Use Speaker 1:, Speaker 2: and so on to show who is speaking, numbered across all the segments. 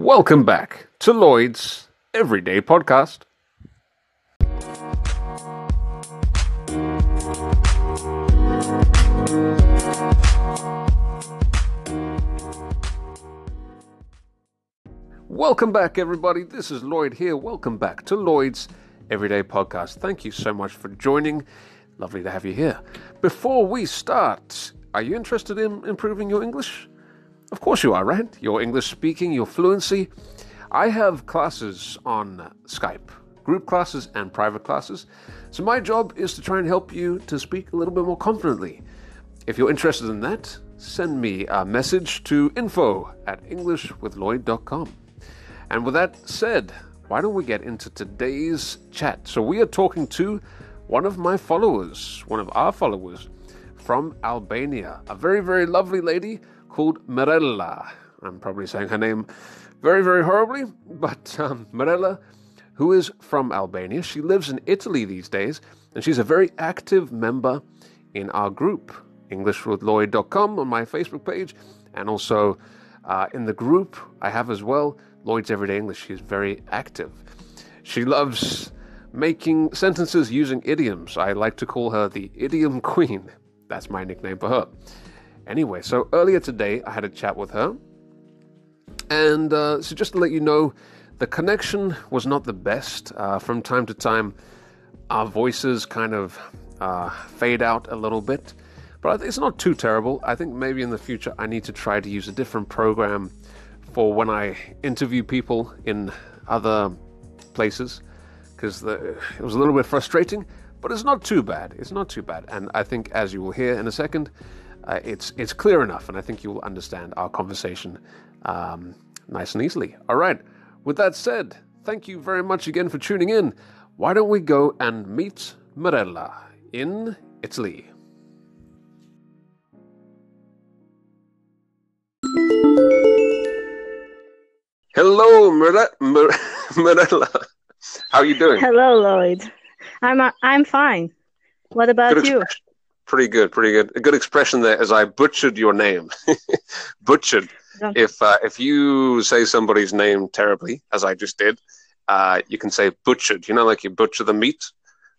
Speaker 1: Welcome back to Lloyd's Everyday Podcast. Welcome back, everybody. This is Lloyd here. Welcome back to Lloyd's Everyday Podcast. Thank you so much for joining. Lovely to have you here. Before we start, are you interested in improving your English? Of course you are, right? Your English speaking, your fluency. I have classes on Skype, group classes and private classes. So my job is to try and help you to speak a little bit more confidently. If you're interested in that, send me a message to info at englishwithlloyd.com. And with that said, why don't we get into today's chat? So, we are talking to one of my followers, one of our followers from Albania, a very, very lovely lady called Mirella. I'm probably saying her name very, very horribly, but um, who is from Albania, she lives in Italy these days, and she's a very active member in our group, EnglishWithLloyd.com, on my Facebook page, and also uh, in the group I have as well Lloyd's Everyday English. She's very active. She loves making sentences using idioms. I like to call her the Idiom Queen. That's my nickname for her. Anyway, so earlier today I had a chat with her. And uh, so just to let you know, the connection was not the best. Uh, from time to time, our voices kind of uh, fade out a little bit. But it's not too terrible. I think maybe in the future I need to try to use a different program for when I interview people in other places because it was a little bit frustrating, but it's not too bad. It's not too bad, and I think as you will hear in a second, uh, it's it's clear enough, and I think you will understand our conversation um, nice and easily. All right. With that said, thank you very much again for tuning in. Why don't we go and meet Mirella in Italy? Hello, Mirella. How are you doing?
Speaker 2: Hello, Lloyd. I'm uh, I'm fine. What about
Speaker 1: good
Speaker 2: you?
Speaker 1: Pretty good, pretty good. A good expression there as I butchered your name. butchered. Don't. If uh, if you say somebody's name terribly, as I just did, uh, you can say butchered. You know, like you butcher the meat.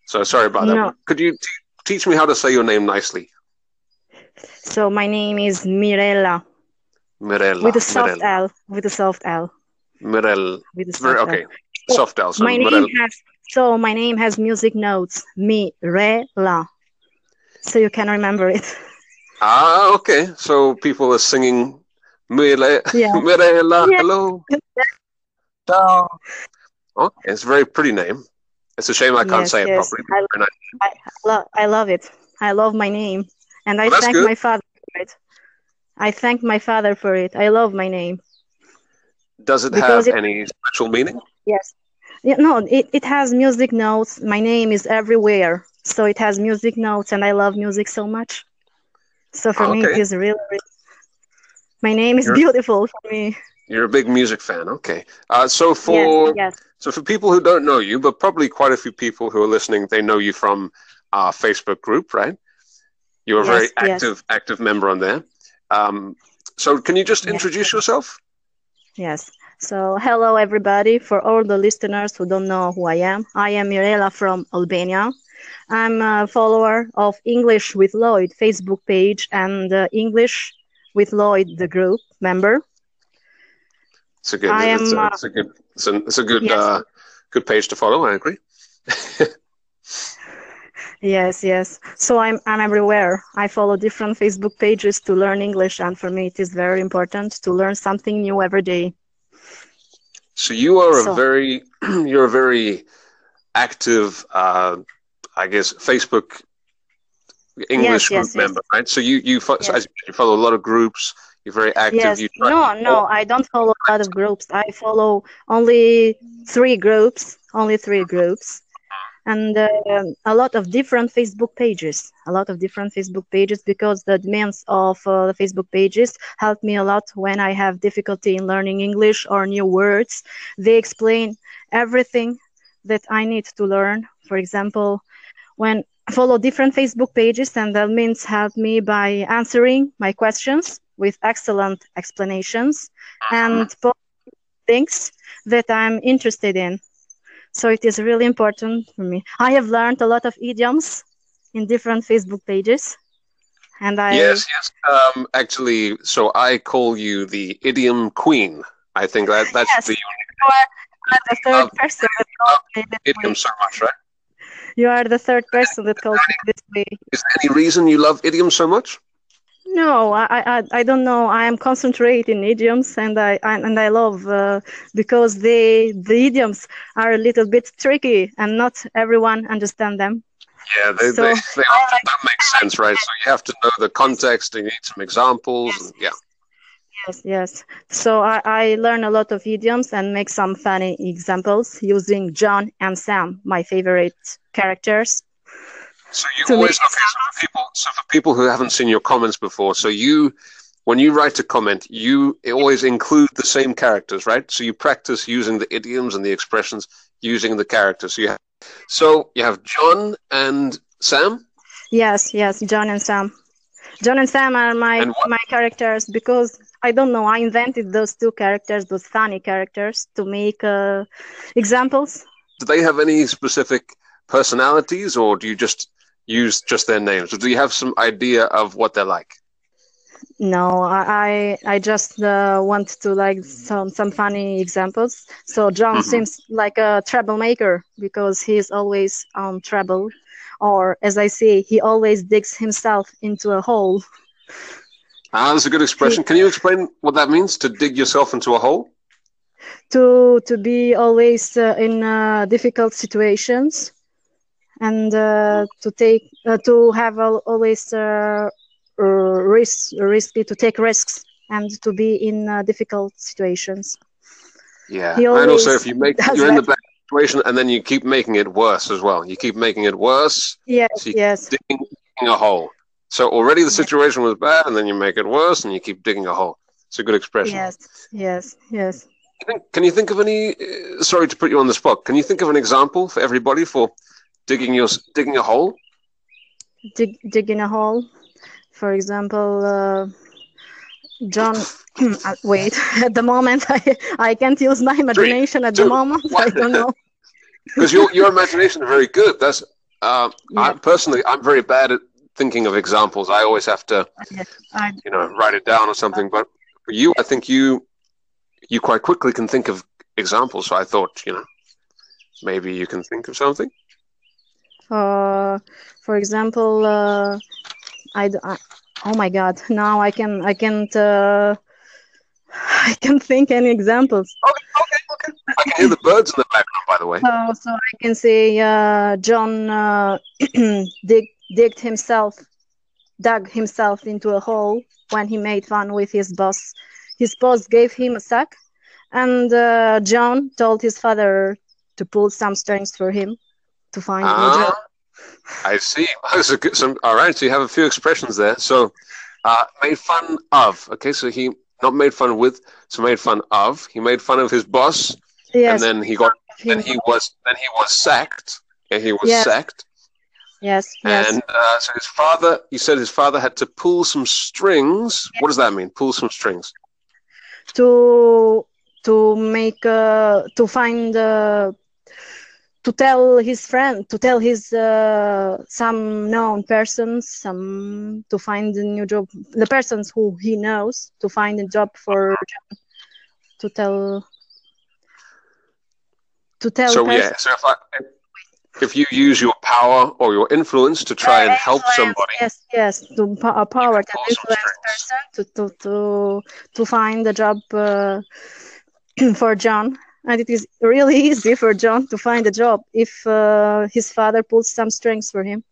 Speaker 1: So sorry about no. that. Could you t- teach me how to say your name nicely?
Speaker 2: So my name is Mirella.
Speaker 1: Mirella.
Speaker 2: With a soft Mirella. L. With a soft L.
Speaker 1: Mirel. Very, okay. Soft L.
Speaker 2: So my name has so my name has music notes. Mirella. So you can remember it.
Speaker 1: Ah, okay. So people are singing Mirella. Yeah. Yeah. Hello. Ciao. Okay, it's a very pretty name. It's a shame I can't yes, say yes. it properly.
Speaker 2: I, I, I, love, I love it. I love my name, and I well, thank good. my father for it. I thank my father for it. I love my name.
Speaker 1: Does it because have it, any special meaning?
Speaker 2: Yes. Yeah, no, it, it has music notes. My name is everywhere. So it has music notes, and I love music so much. So for okay. me, it is really, really, my name is you're, beautiful for me.
Speaker 1: You're a big music fan, okay? Uh, so for yes, yes. so for people who don't know you, but probably quite a few people who are listening, they know you from our Facebook group, right? You're a yes, very active active member on there. Um, so can you just introduce yourself?
Speaker 2: Yes. So, hello everybody. For all the listeners who don't know who I am, I am Mirela from Albania. I'm a follower of English with Lloyd Facebook page and uh, English with Lloyd the group member.
Speaker 1: It's a good. I it's, am, a, it's a good. It's a, it's a good. Yes. Uh, good page to follow. I agree.
Speaker 2: yes, yes. So I'm I'm everywhere. I follow different Facebook pages to learn English, and for me, it is very important to learn something new every day.
Speaker 1: So you are so, a very you're a very active, uh, I guess, Facebook English yes, group yes, member, right? So you you, fo- so you follow a lot of groups. You're very active.
Speaker 2: Yes. no, no, I don't follow a lot of groups. I follow only three groups. Only three groups and uh, a lot of different Facebook pages, a lot of different Facebook pages because the admins of uh, the Facebook pages help me a lot when I have difficulty in learning English or new words. They explain everything that I need to learn. For example, when I follow different Facebook pages, and that means help me by answering my questions with excellent explanations and things that I'm interested in. So it is really important for me. I have learned a lot of idioms in different Facebook pages. And I
Speaker 1: Yes, yes. Um, actually, so I call you the idiom queen. I think that that's
Speaker 2: Yes.
Speaker 1: the
Speaker 2: you are, you are the third
Speaker 1: love-
Speaker 2: person that calls me this
Speaker 1: idiom
Speaker 2: way.
Speaker 1: so much, right?
Speaker 2: You are the third person that calls me this way.
Speaker 1: Is there any reason you love idioms so much?
Speaker 2: No, I, I, I don't know. I am concentrating in idioms, and I, I and I love uh, because they the idioms are a little bit tricky, and not everyone understand them.
Speaker 1: Yeah, they,
Speaker 2: So,
Speaker 1: they, they often
Speaker 2: like-
Speaker 1: sense, right? So you have to know the context, and you need some examples.
Speaker 2: Yes.
Speaker 1: And, yeah.
Speaker 2: Yes, yes. So I, I learn a lot of idioms and make some funny examples using John and Sam, my favorite characters.
Speaker 1: So you always. So for people, so for people who haven't seen your comments before, so you, when you write a comment, you always include the same characters, right? So you practice using the idioms and the expressions using the characters. So you have, so you have John and Sam.
Speaker 2: Yes, yes, John and Sam. John and Sam are my
Speaker 1: And
Speaker 2: my characters because I don't know. I invented those two characters, those funny characters, to make uh, examples.
Speaker 1: Do they have any specific personalities, or do you just use just their names, or do you have some idea of what they're like?
Speaker 2: No, I I just uh, want to like some some funny examples. So John
Speaker 1: Mhm.
Speaker 2: seems like a troublemaker because he's always on trouble, or as I say, he always digs himself into a hole.
Speaker 1: Ah, that's a good expression. Can you explain what that means to dig yourself into a hole?
Speaker 2: To to be always uh, in uh, difficult situations, and uh, to take uh, to have al- always uh, risk risky to take risks and to be in uh, difficult situations.
Speaker 1: Yeah,
Speaker 2: He
Speaker 1: and also if you make you're in the
Speaker 2: that.
Speaker 1: Situation and then you keep making it worse as well. You keep making it worse,
Speaker 2: Yes,
Speaker 1: So
Speaker 2: yes.
Speaker 1: digging, digging a hole. So already the situation was bad, and then you make it worse, and you keep digging a hole. It's a good expression.
Speaker 2: Yes, yes, yes.
Speaker 1: Can you think of any? Uh, sorry to put you on the spot. Can you think of an example for everybody for digging your digging a hole?
Speaker 2: Dig, digging a hole. For example, uh, John. Uh, wait, at the moment, I, I can't use my imagination at the
Speaker 1: two,
Speaker 2: moment. I don't know.
Speaker 1: Because your your imagination is very good. That's uh, I personally I'm very bad at thinking of examples. I always have to
Speaker 2: I,
Speaker 1: you know write it down or something. But for you, I think you you quite quickly can think of examples. So I thought you know maybe you can think of something.
Speaker 2: uh, for example, uh, I, d- I- oh my God, now I can I can't uh, I can't think any examples.
Speaker 1: I can hear the birds in the background, by the way.
Speaker 2: So, so I can say uh, John uh, dig, digged himself, dug himself into a hole when he made fun with his boss. His boss gave him a sack, and uh, John told his father to pull some strings for him to find a
Speaker 1: Ah,
Speaker 2: job.
Speaker 1: I see. Those are good- some, all right, so you have a few expressions there. So, uh, made fun of. Okay, so he not made fun with, so made fun of. He made fun of his boss,
Speaker 2: Yes,
Speaker 1: and then he got, then he was, then he was sacked. And he was
Speaker 2: Yes.
Speaker 1: sacked.
Speaker 2: yes, yes.
Speaker 1: And uh, so his father, he said his father had to pull some strings. What does that mean? Pull some strings.
Speaker 2: to to make uh, to find uh, to tell his friend to tell his uh, some known persons some to find a new job the persons who he knows to find a job for to tell to tell
Speaker 1: So yeah, so if I, if you use your power or your influence to try and help somebody,
Speaker 2: yes yes to a power
Speaker 1: some
Speaker 2: influence person to to to to find a job uh, for John and it is really easy for John to find a job if uh, his father pulls some strings for him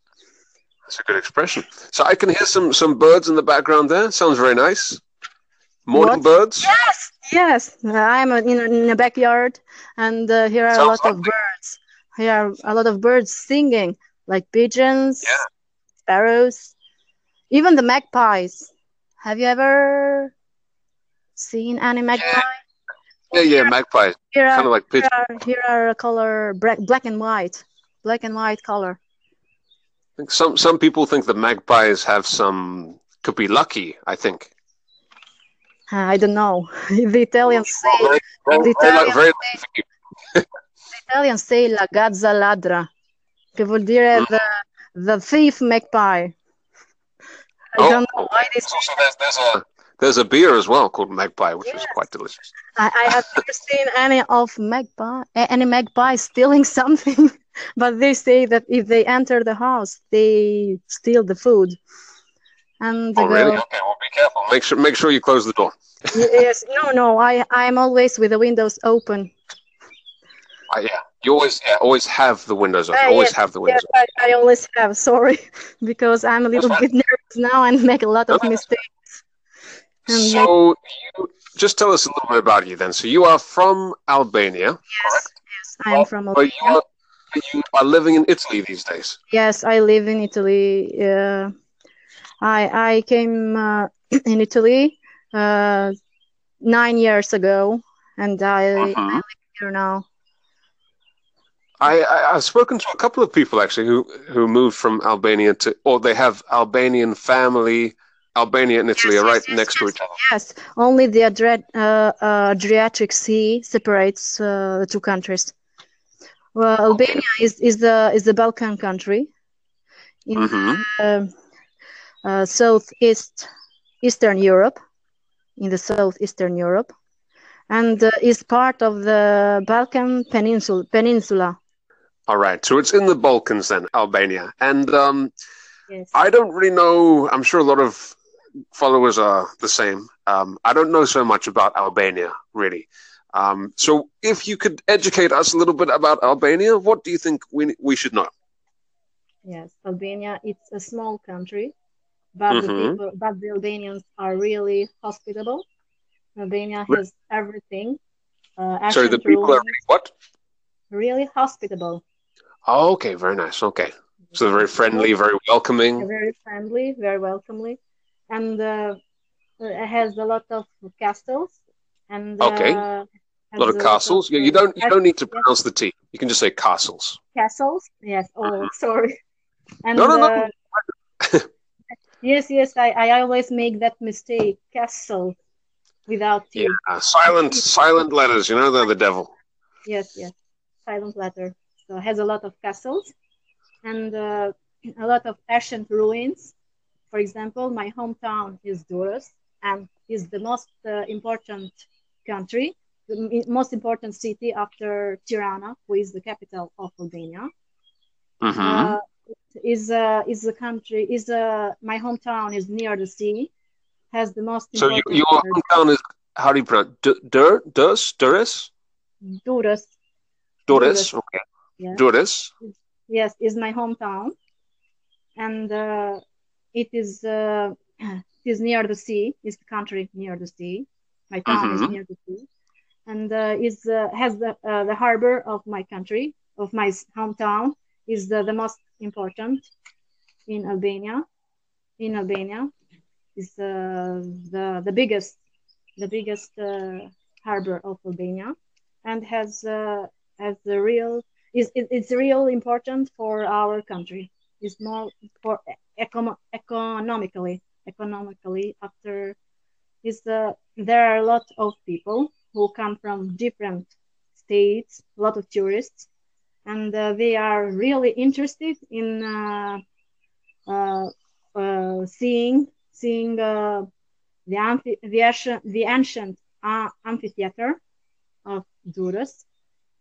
Speaker 1: That's a good expression. So I can hear some some birds in the background there. Sounds very nice. Morning
Speaker 2: What?
Speaker 1: birds.
Speaker 2: yes yes I'm uh, in, a- in a backyard and uh, here are a
Speaker 1: Sounds
Speaker 2: lot of birds here are a lot of birds singing like pigeons
Speaker 1: Yeah.
Speaker 2: sparrows even the magpies have you ever seen any magpie
Speaker 1: Yeah, yeah, yeah, magpies.
Speaker 2: Here
Speaker 1: Kind
Speaker 2: are,
Speaker 1: of like
Speaker 2: here are here are a color black, black and white, black and white color.
Speaker 1: I think some some people think the magpies have some could be lucky. I think.
Speaker 2: I don't know. the Italians say
Speaker 1: Well, very,
Speaker 2: the
Speaker 1: very, very,
Speaker 2: Italians
Speaker 1: very
Speaker 2: say,
Speaker 1: lucky
Speaker 2: the Italians say la gazza ladra, che vuol dire hmm? the, the thief magpie. I
Speaker 1: Oh,
Speaker 2: don't know why
Speaker 1: okay.
Speaker 2: they
Speaker 1: So, so there's, there's a there's a beer as well called Magpie, which is quite delicious.
Speaker 2: I, I have never seen any of magpie any magpie stealing something, but they say that if they enter the house, they steal the food. And the
Speaker 1: Oh, really?
Speaker 2: girl,
Speaker 1: Okay. Well, be careful. Make sure make sure you close the door.
Speaker 2: yes, no, no, I I'm always with the windows open.
Speaker 1: Uh, yeah. You always yeah, always have the windows open.
Speaker 2: Ah,
Speaker 1: always
Speaker 2: yes,
Speaker 1: have the windows
Speaker 2: Yes, I, I always have. Sorry, because I'm a little bit nervous now and make a lot of mistakes.
Speaker 1: Open. So you just tell us a little bit about you then. So you are from Albania,
Speaker 2: yes, yes, I'm from
Speaker 1: but you
Speaker 2: Albania.
Speaker 1: are but you are living in Italy these days.
Speaker 2: Yes, I live in Italy. Uh, I I came uh, in Italy uh, nine years ago, and I I
Speaker 1: Mhm.
Speaker 2: live here now.
Speaker 1: I, I I've spoken to a couple of people actually who who moved from Albania to, or they have Albanian family. Albania and Italy
Speaker 2: Yes,
Speaker 1: are right
Speaker 2: yes,
Speaker 1: next to each other.
Speaker 2: yes. Only the Adri uh, uh, Adriatic Sea separates uh, the two countries. Well,
Speaker 1: Okay.
Speaker 2: Albania is is the is the Balkan country in
Speaker 1: hmm
Speaker 2: uh, uh, southeast Eastern Europe, in the southeastern Europe, and uh, is part of the Balkan Peninsula. Peninsula.
Speaker 1: All right. So it's in the Balkans then, Albania. And um,
Speaker 2: Yes.
Speaker 1: I don't really know. I'm sure a lot of followers are the same. Um, I don't know so much about Albania, really. Um, so if you could educate us a little bit about Albania, what do you think we we should know?
Speaker 2: Yes, Albania. It's a small country, but the
Speaker 1: Mhm.
Speaker 2: people, but the Albanians are really hospitable. Albania has everything. Uh,
Speaker 1: Sorry, the people are
Speaker 2: ruins,
Speaker 1: what?
Speaker 2: really hospitable.
Speaker 1: Oh, okay, very nice. Okay, so very friendly, very welcoming.
Speaker 2: very friendly, very welcomely, and uh, has a lot of castles and
Speaker 1: Okay.
Speaker 2: uh,
Speaker 1: A lot of castles.
Speaker 2: of,
Speaker 1: Yeah, you don't you don't need to pronounce the T. You can just say castles.
Speaker 2: castles. Yes. Oh, sorry. And
Speaker 1: No, no, no.
Speaker 2: uh, yes, yes, I, I always make that mistake. Castle without T.
Speaker 1: Yeah, silent silent letters. You know they're the devil.
Speaker 2: Yes, yes. Silent letter. So it has a lot of castles and uh, a lot of ancient ruins. For example, my hometown is Durrës and is the most uh, important country, the most important city after Tirana, who is the capital of Albania.
Speaker 1: hmm
Speaker 2: Uh, is uh, is a country is uh, my hometown is near the sea, has the most
Speaker 1: So you, your hometown is how do you pronounce D- Dur Dus Durres
Speaker 2: Durrës.
Speaker 1: Durres? Okay,
Speaker 2: Yes.
Speaker 1: Durres.
Speaker 2: yes is my hometown and uh, it is uh, it is near the sea It's the country near the sea my town is
Speaker 1: Mhm.
Speaker 2: near the sea and uh, is uh, has the uh, the harbor of my country of my hometown is the, the most important in Albania in Albania is uh, the the biggest the biggest uh, harbor of Albania and has uh, has the real is it, it's real important for our country. It's more for econo- economically economically after is the there are a lot of people who come from different states, a lot of tourists, and uh, they are really interested in uh, uh, uh, seeing seeing uh, the amphi- the ancient the ancient uh, amphitheater of Durrës,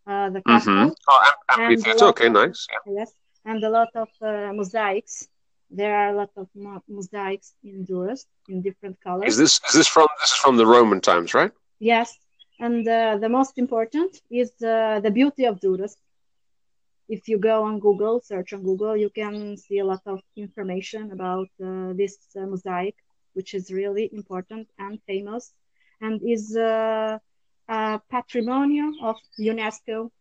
Speaker 2: uh, the
Speaker 1: hmm
Speaker 2: castle,
Speaker 1: Oh, am-
Speaker 2: and a
Speaker 1: amphitheater.
Speaker 2: lot
Speaker 1: Okay,
Speaker 2: of
Speaker 1: nice. Yeah.
Speaker 2: yes, and a lot of uh, mosaics. There are a lot of mosaics in Durrës in different colors.
Speaker 1: Is this is this from this is from the Roman times, right?
Speaker 2: Yes, and uh, the most important is uh, the beauty of Durrës. If you go on Google, search on Google, you can see a lot of information about uh, this uh, mosaic, which is really important and famous, and is uh, a patrimonial of UNESCO.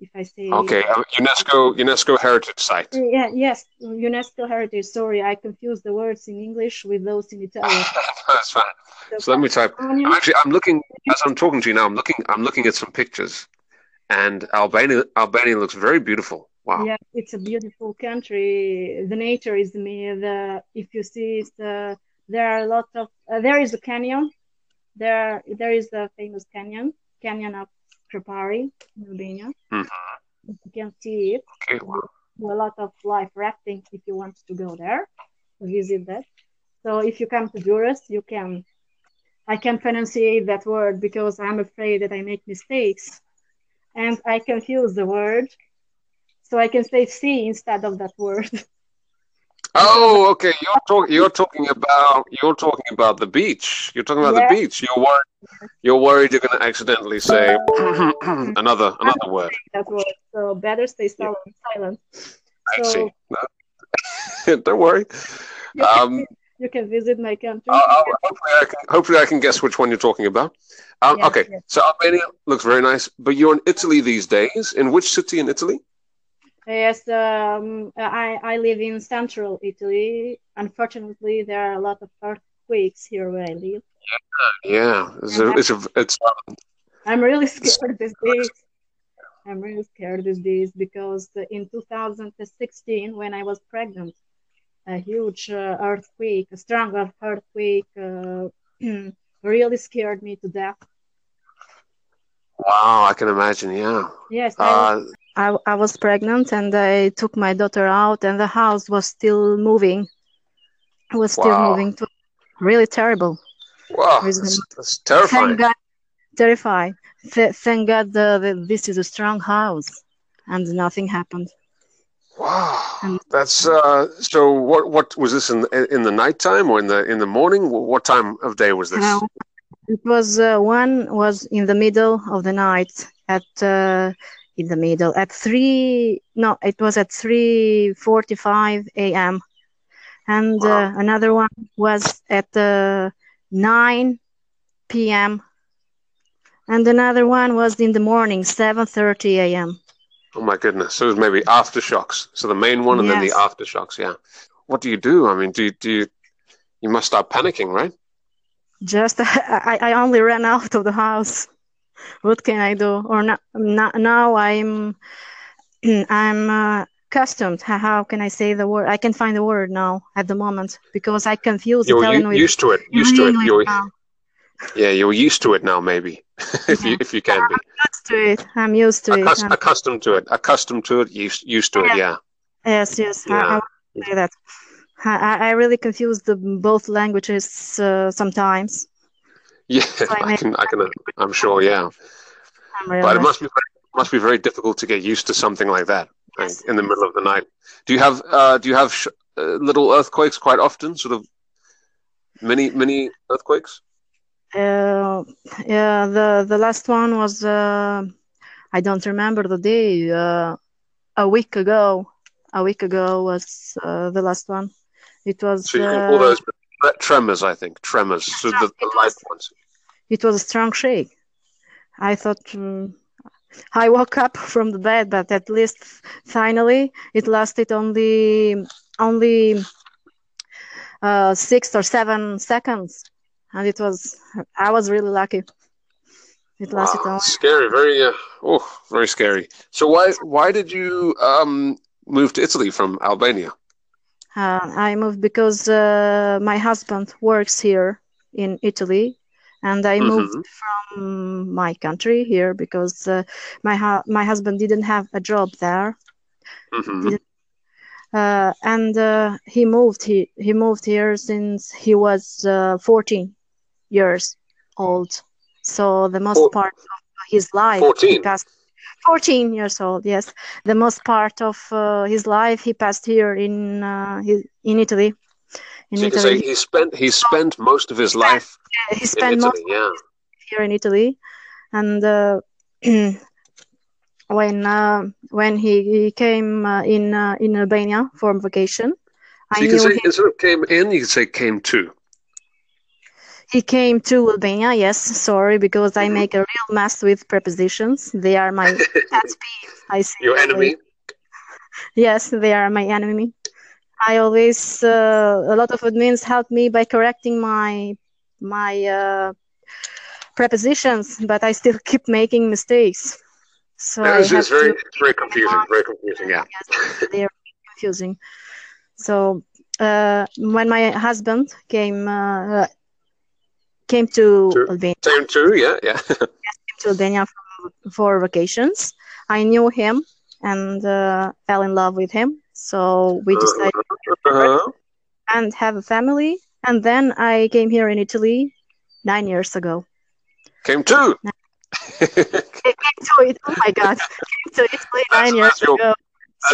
Speaker 2: If I say
Speaker 1: Okay, uh, UNESCO UNESCO heritage site.
Speaker 2: Yeah, yes, UNESCO heritage. Sorry, I confused the words in English with those in Italian.
Speaker 1: That's fine. So let me type. I'm actually I'm looking as I'm talking to you now. I'm looking I'm looking at some pictures, and Albania Albania looks very beautiful. Wow.
Speaker 2: Yeah, it's a beautiful country. The nature is me. The if you see the there are a lot of uh, there is a canyon there there is a famous canyon canyon of Skrapari in Albania
Speaker 1: Mhm.
Speaker 2: you can see it
Speaker 1: Okay, well,
Speaker 2: a lot of live rafting if you want to go there. Visit that. So if you come to Durrës you can I can pronunciate that word because I'm afraid that I make mistakes. And I confuse the word so I can say C instead of that word
Speaker 1: Oh, okay. You're talking. You're talking about. You're talking about the beach. You're talking about
Speaker 2: Yeah.
Speaker 1: the beach. You're worried. You're worried you're going to accidentally say another another word.
Speaker 2: that word so better stay silent silent
Speaker 1: I
Speaker 2: so
Speaker 1: see. No. Don't worry.
Speaker 2: you can,
Speaker 1: Um,
Speaker 2: you can visit my country
Speaker 1: I'll, hopefully, I can, hopefully, I can guess which one you're talking about. Um,
Speaker 2: Yes,
Speaker 1: okay, so Albania looks very nice, but you're in Italy these days. In which city in Italy?
Speaker 2: Yes, um, I, I live in central Italy. Unfortunately, there are a lot of earthquakes here where I live.
Speaker 1: Yeah, it's a, it's a, it's
Speaker 2: I'm really scared these days. I'm really scared these days because in 2016, when I was pregnant, a huge uh, earthquake, a strong earthquake, uh, really scared me to death.
Speaker 1: wow. I can imagine. Yeah.
Speaker 2: Yes, I
Speaker 1: Uh,
Speaker 2: I, I was pregnant and I took my daughter out and the house was still moving. It was still
Speaker 1: Wow.
Speaker 2: moving to really terrible.
Speaker 1: wow, that's, that's terrifying.
Speaker 2: Thank God, terrified. Th- thank God the, the, this is a strong house and nothing happened.
Speaker 1: Wow,
Speaker 2: And-
Speaker 1: that's uh. So what? What was this in in the nighttime or in the in the morning? What time of day was this?
Speaker 2: Uh, it was uh, one was in the middle of the night at uh, in the middle at three no it was at 3:45 a.m. and uh, another one was at uh, 9 p.m. and another one was in the morning 7:30 a.m.
Speaker 1: Oh my goodness! So it was maybe aftershocks. So the main one and then the aftershocks. Yeah. What do you do? I mean, do you, do you you must start panicking, right?
Speaker 2: Just I, I only ran out of the house. What can I do? Or now, now I'm I'm uh, accustomed. How- can I say the word? I can find the word now at the moment because I confuse
Speaker 1: You're
Speaker 2: Italian with
Speaker 1: used to it. Used to it. You're yeah. You're used to it now, maybe if you if you can be
Speaker 2: Used to it. I'm used to it.
Speaker 1: Accus- accustomed to it. Accustomed to it. Used used to it. Yeah.
Speaker 2: yes, yes. I, I would say that. I, I- I really confuse the both languages uh, sometimes.
Speaker 1: Yeah.
Speaker 2: I
Speaker 1: can. I can. uh, I'm sure. Yeah. But it must be must be very difficult to get used to something like that like, in the middle of the night. Do you have uh, do you have sh- uh, little earthquakes quite often? Sort of many many earthquakes.
Speaker 2: Uh, yeah, the the last one was uh, I don't remember the day. Uh, a week ago, a week ago was uh, the last one. It was
Speaker 1: So you can call
Speaker 2: uh,
Speaker 1: those tre- tremors, I think tremors. So the, the
Speaker 2: It
Speaker 1: light
Speaker 2: was-
Speaker 1: ones.
Speaker 2: it was a strong shake. I thought mm, I woke up from the bed, but at least finally it lasted only only uh, six or seven seconds, and it was I was really lucky. It lasted
Speaker 1: Wow,
Speaker 2: only
Speaker 1: scary. Very uh, oh, very scary. So why why did you um move to Italy from Albania?
Speaker 2: Uh, I moved because uh, my husband works here in Italy, and I moved
Speaker 1: Mhm.
Speaker 2: from my country here because uh, my hu- my husband didn't have a job there,
Speaker 1: hmm
Speaker 2: uh, and uh, he moved he he moved here since he was uh, 14 years old. So the most
Speaker 1: Four-
Speaker 2: part of his life he
Speaker 1: 14?
Speaker 2: passed 14 years old. Yes, the most part of uh, his life he passed here in uh, his, in Italy. In
Speaker 1: So you can say
Speaker 2: Italy,
Speaker 1: he spent he spent most of his life
Speaker 2: Yeah,
Speaker 1: he
Speaker 2: spent most
Speaker 1: Italy. Yeah.
Speaker 2: here in Italy, and uh, when uh, when he, he came uh, in uh, in Albania for vacation,
Speaker 1: So
Speaker 2: I
Speaker 1: you can say
Speaker 2: him.
Speaker 1: instead of came in, you can say came to.
Speaker 2: He came to Albania. Yes, sorry, because I
Speaker 1: Mhm.
Speaker 2: make a real mess with prepositions. They are my pet peeve. I say
Speaker 1: Your enemy.
Speaker 2: Yes, they are my enemy. I always uh, a lot of admins help me by correcting my my uh, prepositions, but I still keep making mistakes. So I
Speaker 1: It's, very it's very confusing. Very confusing. Yeah.
Speaker 2: yes, they are confusing. So uh, when my husband came uh, came to
Speaker 1: True.
Speaker 2: Albania,
Speaker 1: Same too, yeah, yeah.
Speaker 2: Came to Albania for, for vacations. I knew him and uh, fell in love with him. So we decided
Speaker 1: Uh-huh.
Speaker 2: and have a family. And then I came here in Italy nine years ago.
Speaker 1: Came two.
Speaker 2: So it, oh my God, came to Italy nine years
Speaker 1: your-
Speaker 2: ago.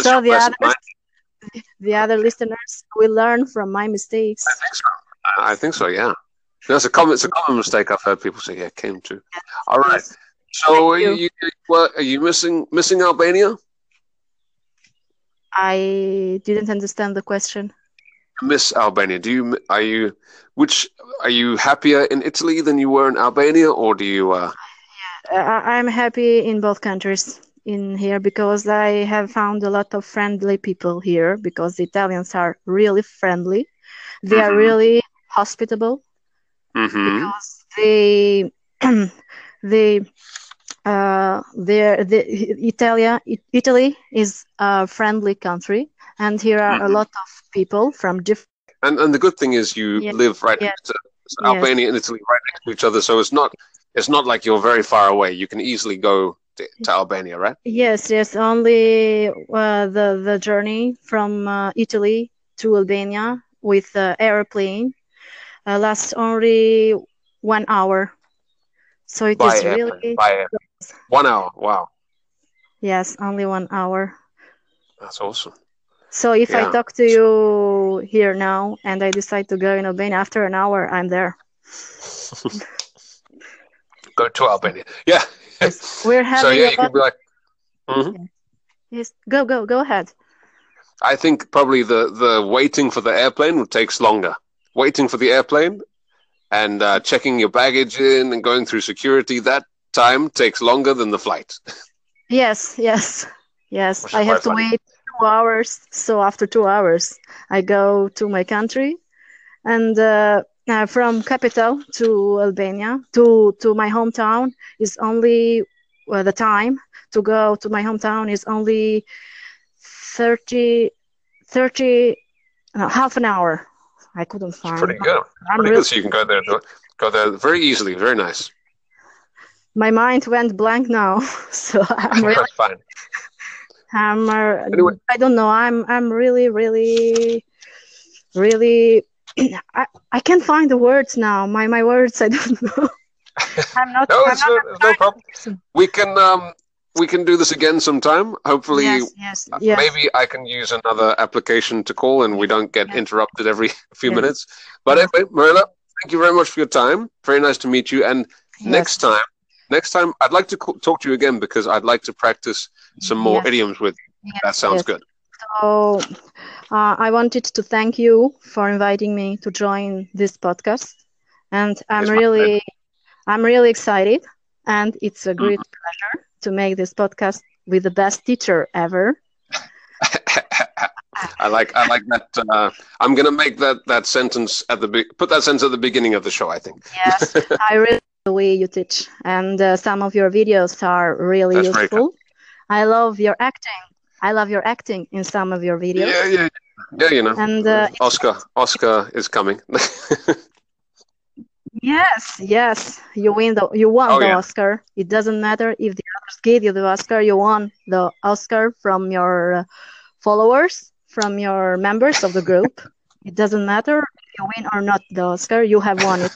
Speaker 2: So the others,
Speaker 1: right?
Speaker 2: the other listeners will learn from my mistakes.
Speaker 1: I think so. I think so. Yeah. That's a common. It's a common mistake I've heard people say. Yeah, came to. All right. So are you, well, are you missing missing Albania?
Speaker 2: I didn't understand the question.
Speaker 1: Miss Albania? Do you are you which are you happier in Italy than you were in Albania, or do you? Uh,
Speaker 2: I- I'm happy in both countries in here because I have found a lot of friendly people here because the Italians are really friendly. They are
Speaker 1: Mhm.
Speaker 2: really hospitable
Speaker 1: mhm.
Speaker 2: because they they uh the Italia Italy is a friendly country and here are a
Speaker 1: Mhm.
Speaker 2: lot of people from different
Speaker 1: And and the good thing is you live right next to so
Speaker 2: Yes.
Speaker 1: Albania and Italy right next to each other, so it's not it's not like you're very far away. You can easily go to, to Albania, right?
Speaker 2: Yes, yes. Only uh, the the journey from uh, Italy to Albania with the airplane uh, lasts only one hour. So it
Speaker 1: By
Speaker 2: is really
Speaker 1: by one hour. Wow,
Speaker 2: yes, only one hour.
Speaker 1: that's awesome.
Speaker 2: So if I talk to you here now and I decide to go in Albania after an hour, I'm there.
Speaker 1: Go to Albania. Yeah.
Speaker 2: We're having.
Speaker 1: so yeah,
Speaker 2: a
Speaker 1: you can be like. Mhm.
Speaker 2: Yes, go go go ahead.
Speaker 1: I think probably the the waiting for the airplane takes longer. Waiting for the airplane and uh, checking your baggage in and going through security that time takes longer than the flight.
Speaker 2: Yes, yes, yes. I have to
Speaker 1: funny.
Speaker 2: wait two hours. So after two hours, I go to my country, and uh, uh, from capital to Albania to to my hometown is only uh, the time to go to my hometown is only 30, 30 no, half an hour. I couldn't
Speaker 1: It's
Speaker 2: find.
Speaker 1: pretty good.
Speaker 2: I'm
Speaker 1: Pretty
Speaker 2: really,
Speaker 1: good. So you can go there, go there very easily. Very nice.
Speaker 2: my mind went blank now, so I'm really
Speaker 1: That's fine.
Speaker 2: I'm uh,
Speaker 1: Anyway.
Speaker 2: I don't know. I'm I'm really really really I, I can't find the words now. My my words I don't know. I'm not
Speaker 1: No,
Speaker 2: I'm
Speaker 1: it's
Speaker 2: not
Speaker 1: no, no problem.
Speaker 2: person.
Speaker 1: We can um we can do this again sometime. Hopefully,
Speaker 2: Yes, yes,
Speaker 1: uh,
Speaker 2: yes.
Speaker 1: maybe I can use another application to call and we don't get interrupted every few minutes. But anyway, Marilla, thank you very much for your time. Very nice to meet you. And next time, next time, I'd like to co- talk to you again because I'd like to practice some more idioms with you. That sounds good.
Speaker 2: So uh, I wanted to thank you for inviting me to join this podcast, and I'm really I'm really excited, and it's a great
Speaker 1: Mm-hmm.
Speaker 2: pleasure to make this podcast with the best teacher ever.
Speaker 1: I like I like that. Uh, I'm gonna make that that sentence at the be- put that sentence at the beginning of the show. I think.
Speaker 2: Yes, I really the way you teach, and uh, some of your videos are really
Speaker 1: That's
Speaker 2: useful. I love your acting. I love your acting in some of your videos.
Speaker 1: Yeah, yeah, yeah. You know,
Speaker 2: And uh,
Speaker 1: Oscar Oscar is coming.
Speaker 2: yes, yes, you win the you won
Speaker 1: Oh,
Speaker 2: the
Speaker 1: yeah.
Speaker 2: Oscar. It doesn't matter if the others gave you the Oscar. You won the Oscar from your uh, followers, from your members of the group. it doesn't matter if you win or not the Oscar. You have won it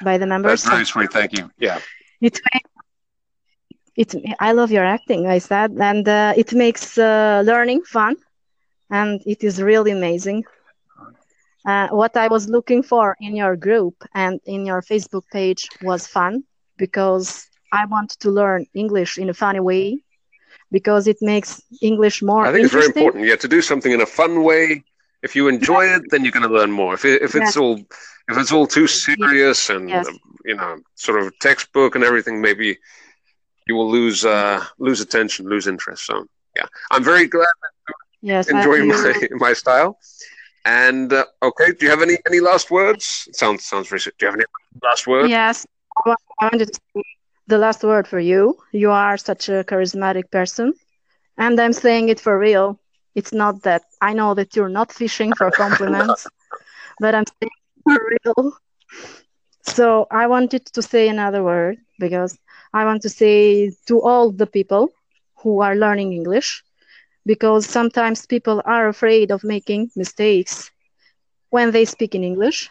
Speaker 2: by the members.
Speaker 1: That's very sweet. Thank you. Yeah.
Speaker 2: it it i love your acting i said and uh, it makes uh, learning fun and it is really amazing uh, what i was looking for in your group and in your facebook page was fun because i want to learn english in a funny way because it makes english more
Speaker 1: I think it's very important. Yeah, to do something in a fun way. If you enjoy it, then you're going to learn more. If it, if it's
Speaker 2: Yes.
Speaker 1: all if it's all too serious and
Speaker 2: Yes.
Speaker 1: um, you know sort of textbook and everything, maybe you will lose uh, lose attention, lose interest. So yeah, I'm very glad that
Speaker 2: I-
Speaker 1: you enjoy
Speaker 2: you-
Speaker 1: my my style. And uh, okay, do you have any any last words? It sounds sounds very. Do you have any last words?
Speaker 2: Yes, I I wanted to say the last word for you. You are such a charismatic person, and I'm saying it for real. It's not that I know that you're not fishing for compliments, but I'm saying for real. So I wanted to say another word because I want to say to all the people who are learning English, because sometimes people are afraid of making mistakes when they speak in English.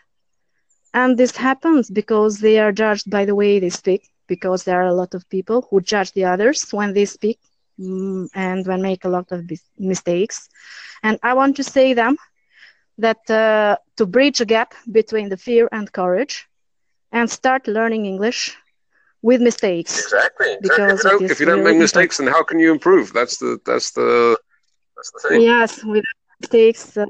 Speaker 2: And this happens because they are judged by the way they speak, because there are a lot of people who judge the others when they speak mm, and when make a lot of mistakes. And I want to say them that uh, to bridge a gap between the fear and courage and start learning English with mistakes.
Speaker 1: Exactly. Because if, if you don't make mistakes, then how can you improve? That's the that's the that's the thing.
Speaker 2: Yes, with mistakes. Uh,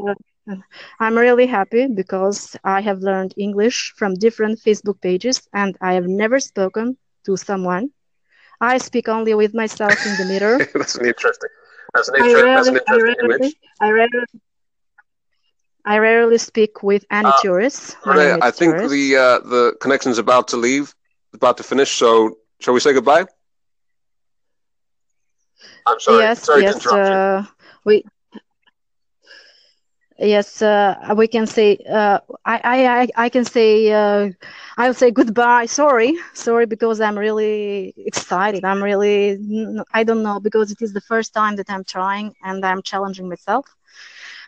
Speaker 2: I'm really happy because I have learned English from different Facebook pages and I have never spoken to someone. I speak only with myself in the mirror.
Speaker 1: that's an interesting. That's an, inter- rarely, that's an interesting I rarely, image.
Speaker 2: I rarely, I rarely speak with any uh, tourists.
Speaker 1: I think tourists. the uh, the connection's about to leave, about to finish. So, shall we say goodbye? I'm sorry.
Speaker 2: Yes,
Speaker 1: sorry
Speaker 2: yes. Uh, we yes uh, we can say uh, I, I i can say uh, i'll say goodbye sorry sorry because i'm really excited i'm really i don't know because it is the first time that i'm trying and i'm challenging myself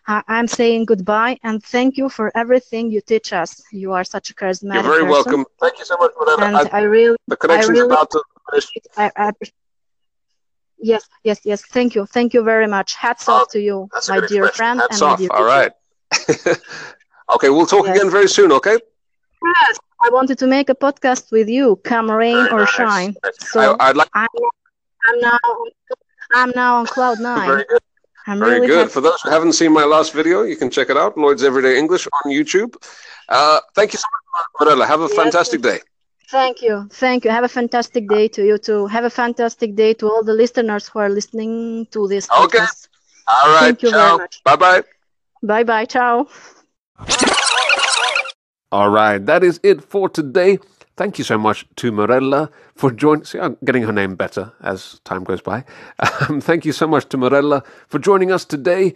Speaker 2: i'm saying goodbye and thank you for everything you teach us you are such a charismatic
Speaker 1: you're very
Speaker 2: person.
Speaker 1: welcome thank you so much for that
Speaker 2: and i, I really
Speaker 1: the connection's
Speaker 2: I really,
Speaker 1: about to finish
Speaker 2: I, I, Yes, yes, yes. Thank you. Thank you very much. Hats oh, off to you, my dear expression. friend.
Speaker 1: Hats
Speaker 2: and
Speaker 1: off.
Speaker 2: Dear
Speaker 1: All right. okay, we'll talk yes. again very soon, okay?
Speaker 2: Yes, I wanted to make a podcast with you, come rain very or nice. shine. So I, would like. I'm, I'm, now. I'm now on cloud nine.
Speaker 1: Very good.
Speaker 2: I'm
Speaker 1: very
Speaker 2: really
Speaker 1: good.
Speaker 2: Happy.
Speaker 1: For those who haven't seen my last video, you can check it out. Lloyd's Everyday English on YouTube. Uh, thank you so much, Marella. Have a yes, fantastic day.
Speaker 2: Thank you. Thank you. Have a fantastic day to you too. Have a fantastic day to all the listeners who are listening to this.
Speaker 1: Podcast. Okay. All right. Thank you ciao. very much. Bye bye.
Speaker 2: Bye bye. Ciao.
Speaker 1: All right. That is it for today. Thank you so much to Morella for joining. See, I'm getting her name better as time goes by. Um, thank you so much to Morella for joining us today.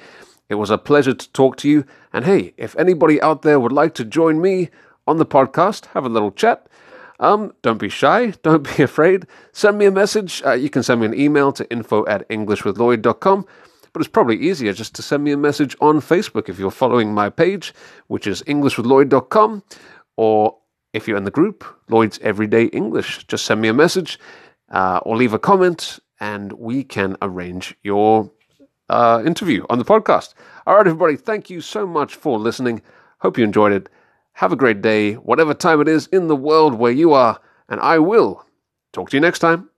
Speaker 1: It was a pleasure to talk to you. And hey, if anybody out there would like to join me on the podcast, have a little chat, um, don't be shy. Don't be afraid. Send me a message. Uh, you can send me an email to info at englishwithlloyd.com. But it's probably easier just to send me a message on Facebook if you're following my page, which is englishwithlloyd.com, or if you're in the group, Lloyd's Everyday English. Just send me a message uh, or leave a comment, and we can arrange your uh, interview on the podcast. All right, everybody, thank you so much for listening. Hope you enjoyed it. Have a great day, whatever time it is in the world where you are, and I will talk to you next time.